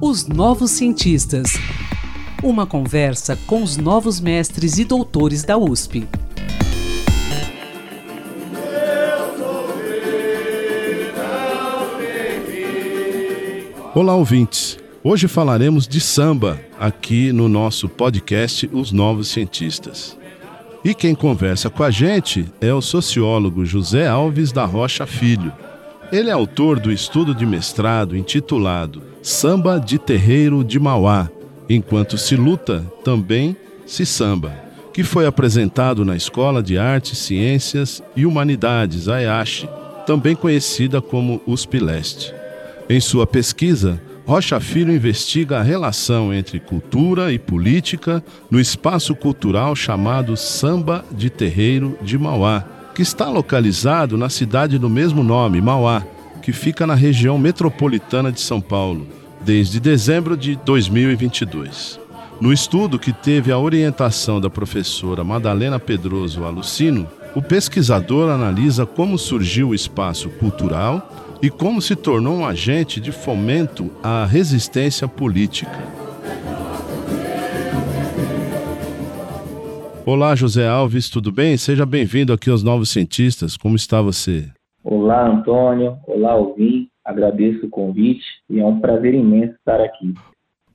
Os Novos Cientistas. Uma conversa com os novos mestres e doutores da USP. Olá, ouvintes. Hoje falaremos de samba aqui no nosso podcast Os Novos Cientistas. E quem conversa com a gente é o sociólogo José Alves da Rocha Filho. Ele é autor do estudo de mestrado intitulado Samba de Terreiro de Mauá, enquanto se luta, também se samba, que foi apresentado na Escola de Artes, Ciências e Humanidades, a EASH, também conhecida como USP Leste. Em sua pesquisa, Rocha Filho investiga a relação entre cultura e política no espaço cultural chamado Samba de Terreiro de Mauá, que está localizado na cidade do mesmo nome, Mauá, que fica na região metropolitana de São Paulo, desde dezembro de 2022. No estudo que teve a orientação da professora Madalena Pedroso Alucino, o pesquisador analisa como surgiu o espaço cultural e como se tornou um agente de fomento à resistência política. Olá, José Alves, tudo bem? Seja bem-vindo aqui aos Novos Cientistas. Como está você? Olá, Antônio. Olá, Alvin. Agradeço o convite e é um prazer imenso estar aqui.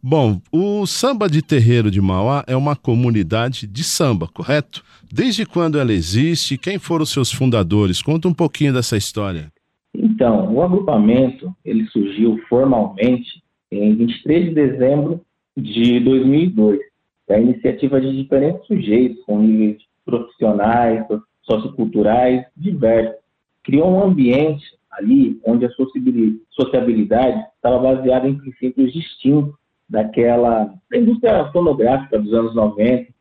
Bom, o Samba de Terreiro de Mauá é uma comunidade de samba, correto? Desde quando ela existe? Quem foram os seus fundadores? Conta um pouquinho dessa história. Então, o agrupamento ele surgiu formalmente em 23 de dezembro de 2002, da iniciativa de diferentes sujeitos com níveis profissionais, socioculturais diversos. Criou um ambiente ali onde a sociabilidade estava baseada em princípios distintos daquela da indústria fonográfica dos anos 90,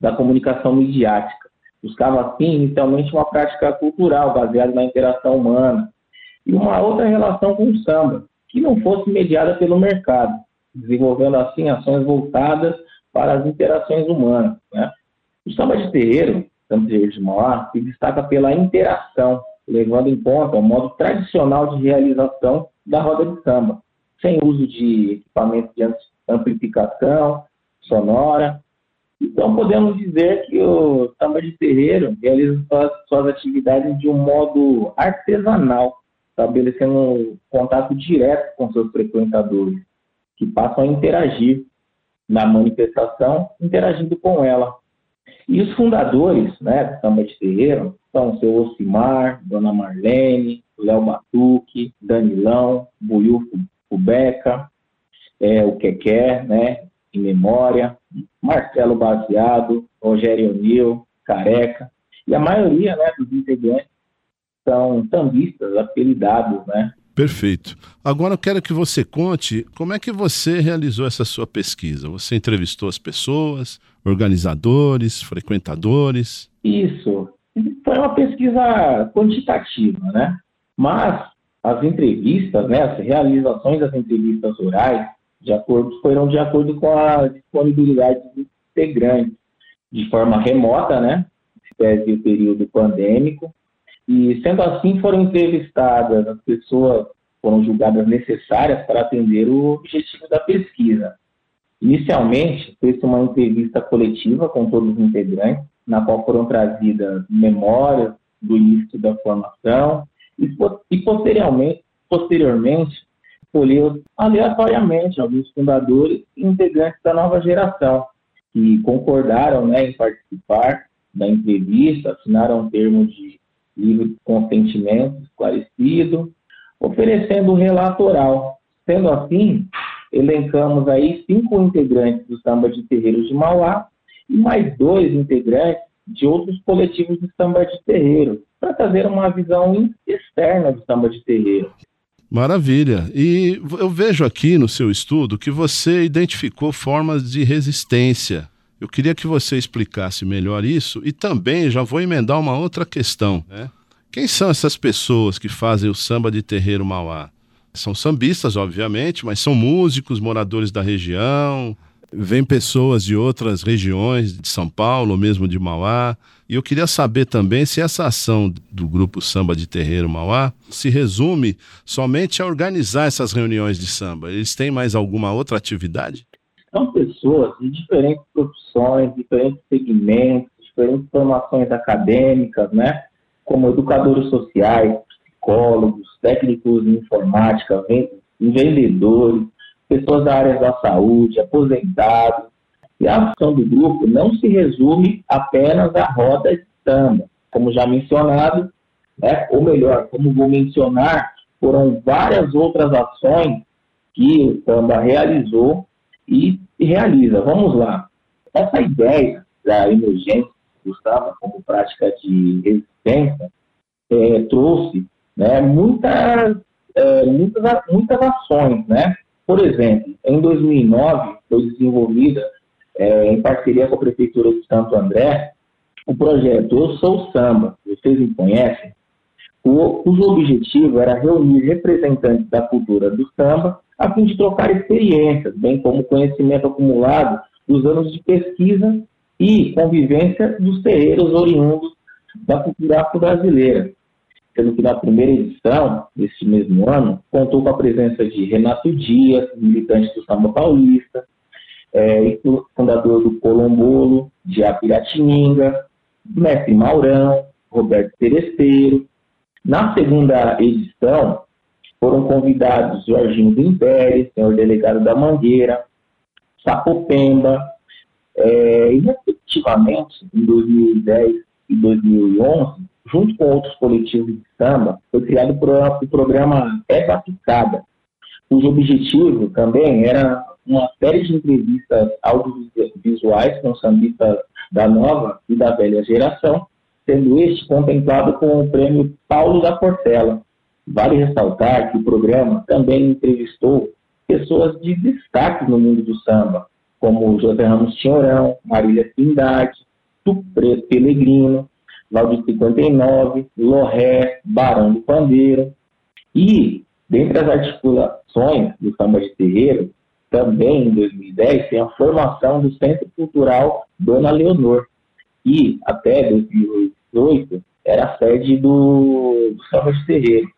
da comunicação midiática. Buscava, assim, inicialmente uma prática cultural baseada na interação humana, e uma outra relação com o samba, que não fosse mediada pelo mercado, desenvolvendo assim ações voltadas para as interações humanas. Né? O samba de terreiro, samba de terreiro de Mauá, se destaca pela interação, levando em conta o modo tradicional de realização da roda de samba, sem uso de equipamentos de amplificação sonora. Então, podemos dizer que o samba de terreiro realiza suas, suas atividades de um modo artesanal, estabelecendo contato direto com seus frequentadores, que passam a interagir na manifestação, interagindo com ela. E os fundadores né, do Samba de Terreiro são o seu Ocimar, Dona Marlene, Léo Batuque, Danilão, Buiu Fubeca, é, o Quequer, né, em memória, Marcelo Baseado, Rogério Nil, Careca, e a maioria né, dos integrantes são tambistas, apelidados, né? Perfeito. Agora eu quero que você conte como é que você realizou essa sua pesquisa. Você entrevistou as pessoas, organizadores, frequentadores? Isso. Foi uma pesquisa quantitativa, né? Mas as entrevistas, né, as realizações das entrevistas orais, de acordo, foram de acordo com a disponibilidade dos integrantes, de forma remota, né? Pese o período pandêmico, e, sendo assim, foram entrevistadas as pessoas foram julgadas necessárias para atender o objetivo da pesquisa. Inicialmente, fez uma entrevista coletiva com todos os integrantes, na qual foram trazidas memórias do início da formação e, e posteriormente, posteriormente escolheu aleatoriamente alguns fundadores e integrantes da nova geração que concordaram né, em participar da entrevista, assinaram um termo de livre consentimento esclarecido, oferecendo um relato oral. Sendo assim, elencamos aí cinco integrantes do samba de terreiros de Mauá e mais dois integrantes de outros coletivos de samba de terreiro, para trazer uma visão externa do samba de terreiro. Maravilha. E eu vejo aqui no seu estudo que você identificou formas de resistência. Eu queria que você explicasse melhor isso e também já vou emendar uma outra questão. Né? Quem são essas pessoas que fazem o samba de terreiro Mauá? São sambistas, obviamente, mas são músicos, moradores da região. vem pessoas de outras regiões, de São Paulo, ou mesmo de Mauá. E eu queria saber também se essa ação do Grupo Samba de Terreiro Mauá se resume somente a organizar essas reuniões de samba. Eles têm mais alguma outra atividade? São pessoas de diferentes profissões, diferentes segmentos, diferentes formações acadêmicas, né? Como educadores sociais, psicólogos, técnicos em informática, vendedores, pessoas da área da saúde, aposentados. E a ação do grupo não se resume apenas à roda de samba. Como já mencionado, né, ou melhor, como vou mencionar, foram várias outras ações que o samba realizou e, realiza. Vamos lá. Essa ideia da emergência samba como prática de resistência é, trouxe né, muitas, é, muitas, muitas ações, né? Por exemplo, em 2009 foi desenvolvida, é, em parceria com a Prefeitura de Santo André, o projeto Eu Sou Samba, vocês me conhecem, o, cujo objetivo era reunir representantes da cultura do samba a fim de trocar experiências, bem como conhecimento acumulado dos anos de pesquisa e convivência dos terreiros oriundos da cultura afro-brasileira sendo que na primeira edição deste mesmo ano contou com a presença de Renato Dias, militante do Samba Paulista, é, fundador do Colombolo, de Apiratininga, Mestre Maurão, Roberto Teresteiro. Na segunda edição foram convidados Jorginho do Império, senhor delegado da Mangueira, Sapopemba, é, e respectivamente em 2010 e 2011 junto com outros coletivos de samba, foi criado o programa É Batucada, cujo objetivo também era uma série de entrevistas audiovisuais com sambistas da nova e da velha geração, sendo este contemplado com o prêmio Paulo da Portela. Vale ressaltar que o programa também entrevistou pessoas de destaque no mundo do samba, como José Ramos Tinhorão, Marília Trindade, Tupre Pelegrino, Valdir 59, Lorré, Barão do Pandeiro. E, dentre as articulações do samba de terreiro, também em 2010 tem a formação do Centro Cultural Dona Leonor, que até 2018 era a sede do, do samba de terreiro,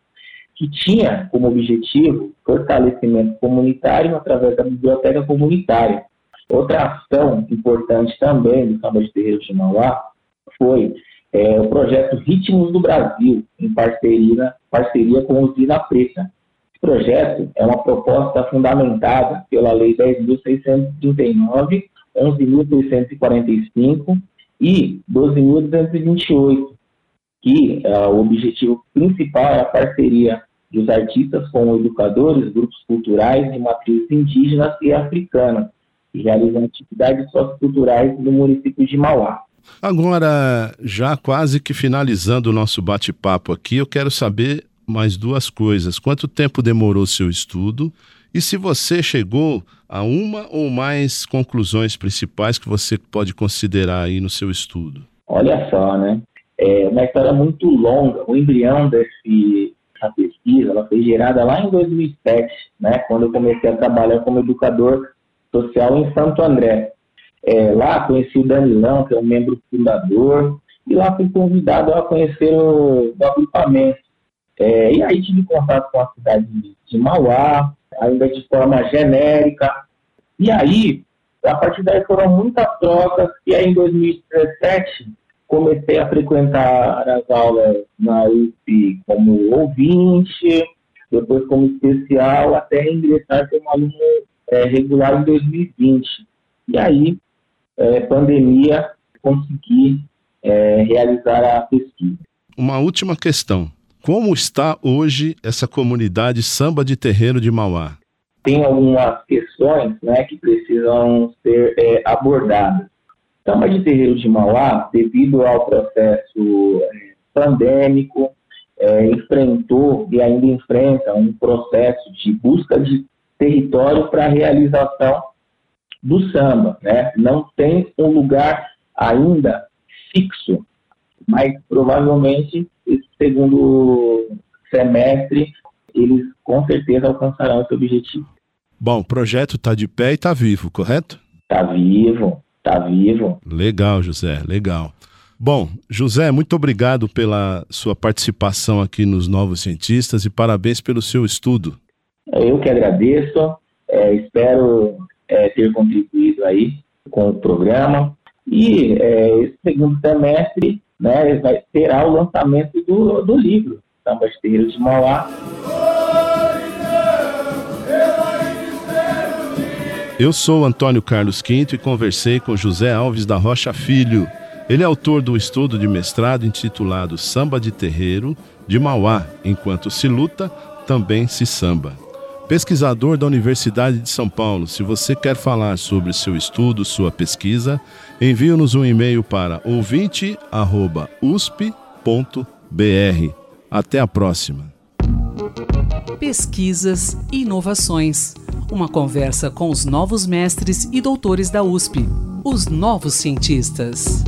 que tinha como objetivo fortalecimento comunitário através da biblioteca comunitária. Outra ação importante também do samba de terreiro de Mauá foi é, o projeto Ritmos do Brasil, em parceria, parceria com o Zina Preta. Esse projeto é uma proposta fundamentada pela Lei 10.639, 11.645 e 12.228, que é, o objetivo principal é a parceria dos artistas com educadores, grupos culturais de matriz indígenas e africana, que realizam atividades socioculturais no município de Mauá. Agora, já quase que finalizando o nosso bate-papo aqui, eu quero saber mais duas coisas. Quanto tempo demorou seu estudo? E se você chegou a uma ou mais conclusões principais que você pode considerar aí no seu estudo? Olha só, né? É uma história muito longa. O embrião desse, dessa pesquisa ela foi gerada lá em 2007, né? Quando eu comecei a trabalhar como educador social em Santo André. É, lá conheci o Danilão, que é um membro fundador, e lá fui convidado a conhecer o, o agrupamento. É, e aí tive contato com a cidade de Mauá, ainda de forma genérica. E aí, a partir daí foram muitas trocas, e aí em 2017 comecei a frequentar as aulas na UF como ouvinte, depois como especial, até ingressar como aluno é, regular em 2020. E aí é, pandemia, conseguir é, realizar a pesquisa. Uma última questão. Como está hoje essa comunidade samba de terreiro de Mauá? Tem algumas questões né, que precisam ser é, abordadas. Samba de terreiro de Mauá, devido ao processo é, pandêmico, é, enfrentou e ainda enfrenta um processo de busca de território para a realização do samba, né? Não tem um lugar ainda fixo, mas provavelmente esse segundo semestre eles com certeza alcançarão esse objetivo. Bom, o projeto está de pé e está vivo, correto? Tá vivo, tá vivo. Legal, José, legal. Bom, José, muito obrigado pela sua participação aqui nos Novos Cientistas e parabéns pelo seu estudo. Eu que agradeço, é, espero é, ter contribuído aí com o programa e é, esse segundo semestre né, vai, terá o lançamento do, do livro Samba Terreiros de Mauá. Eu sou Antônio Carlos Quinto e conversei com José Alves da Rocha Filho ele é autor do estudo de mestrado intitulado Samba de Terreiro, de Mauá, enquanto se luta, também se samba. Pesquisador da Universidade de São Paulo, se você quer falar sobre seu estudo, sua pesquisa, envie-nos um e-mail para ouvinte.usp.br. Até a próxima. Pesquisas e inovações. Uma conversa com os novos mestres e doutores da USP, os novos cientistas.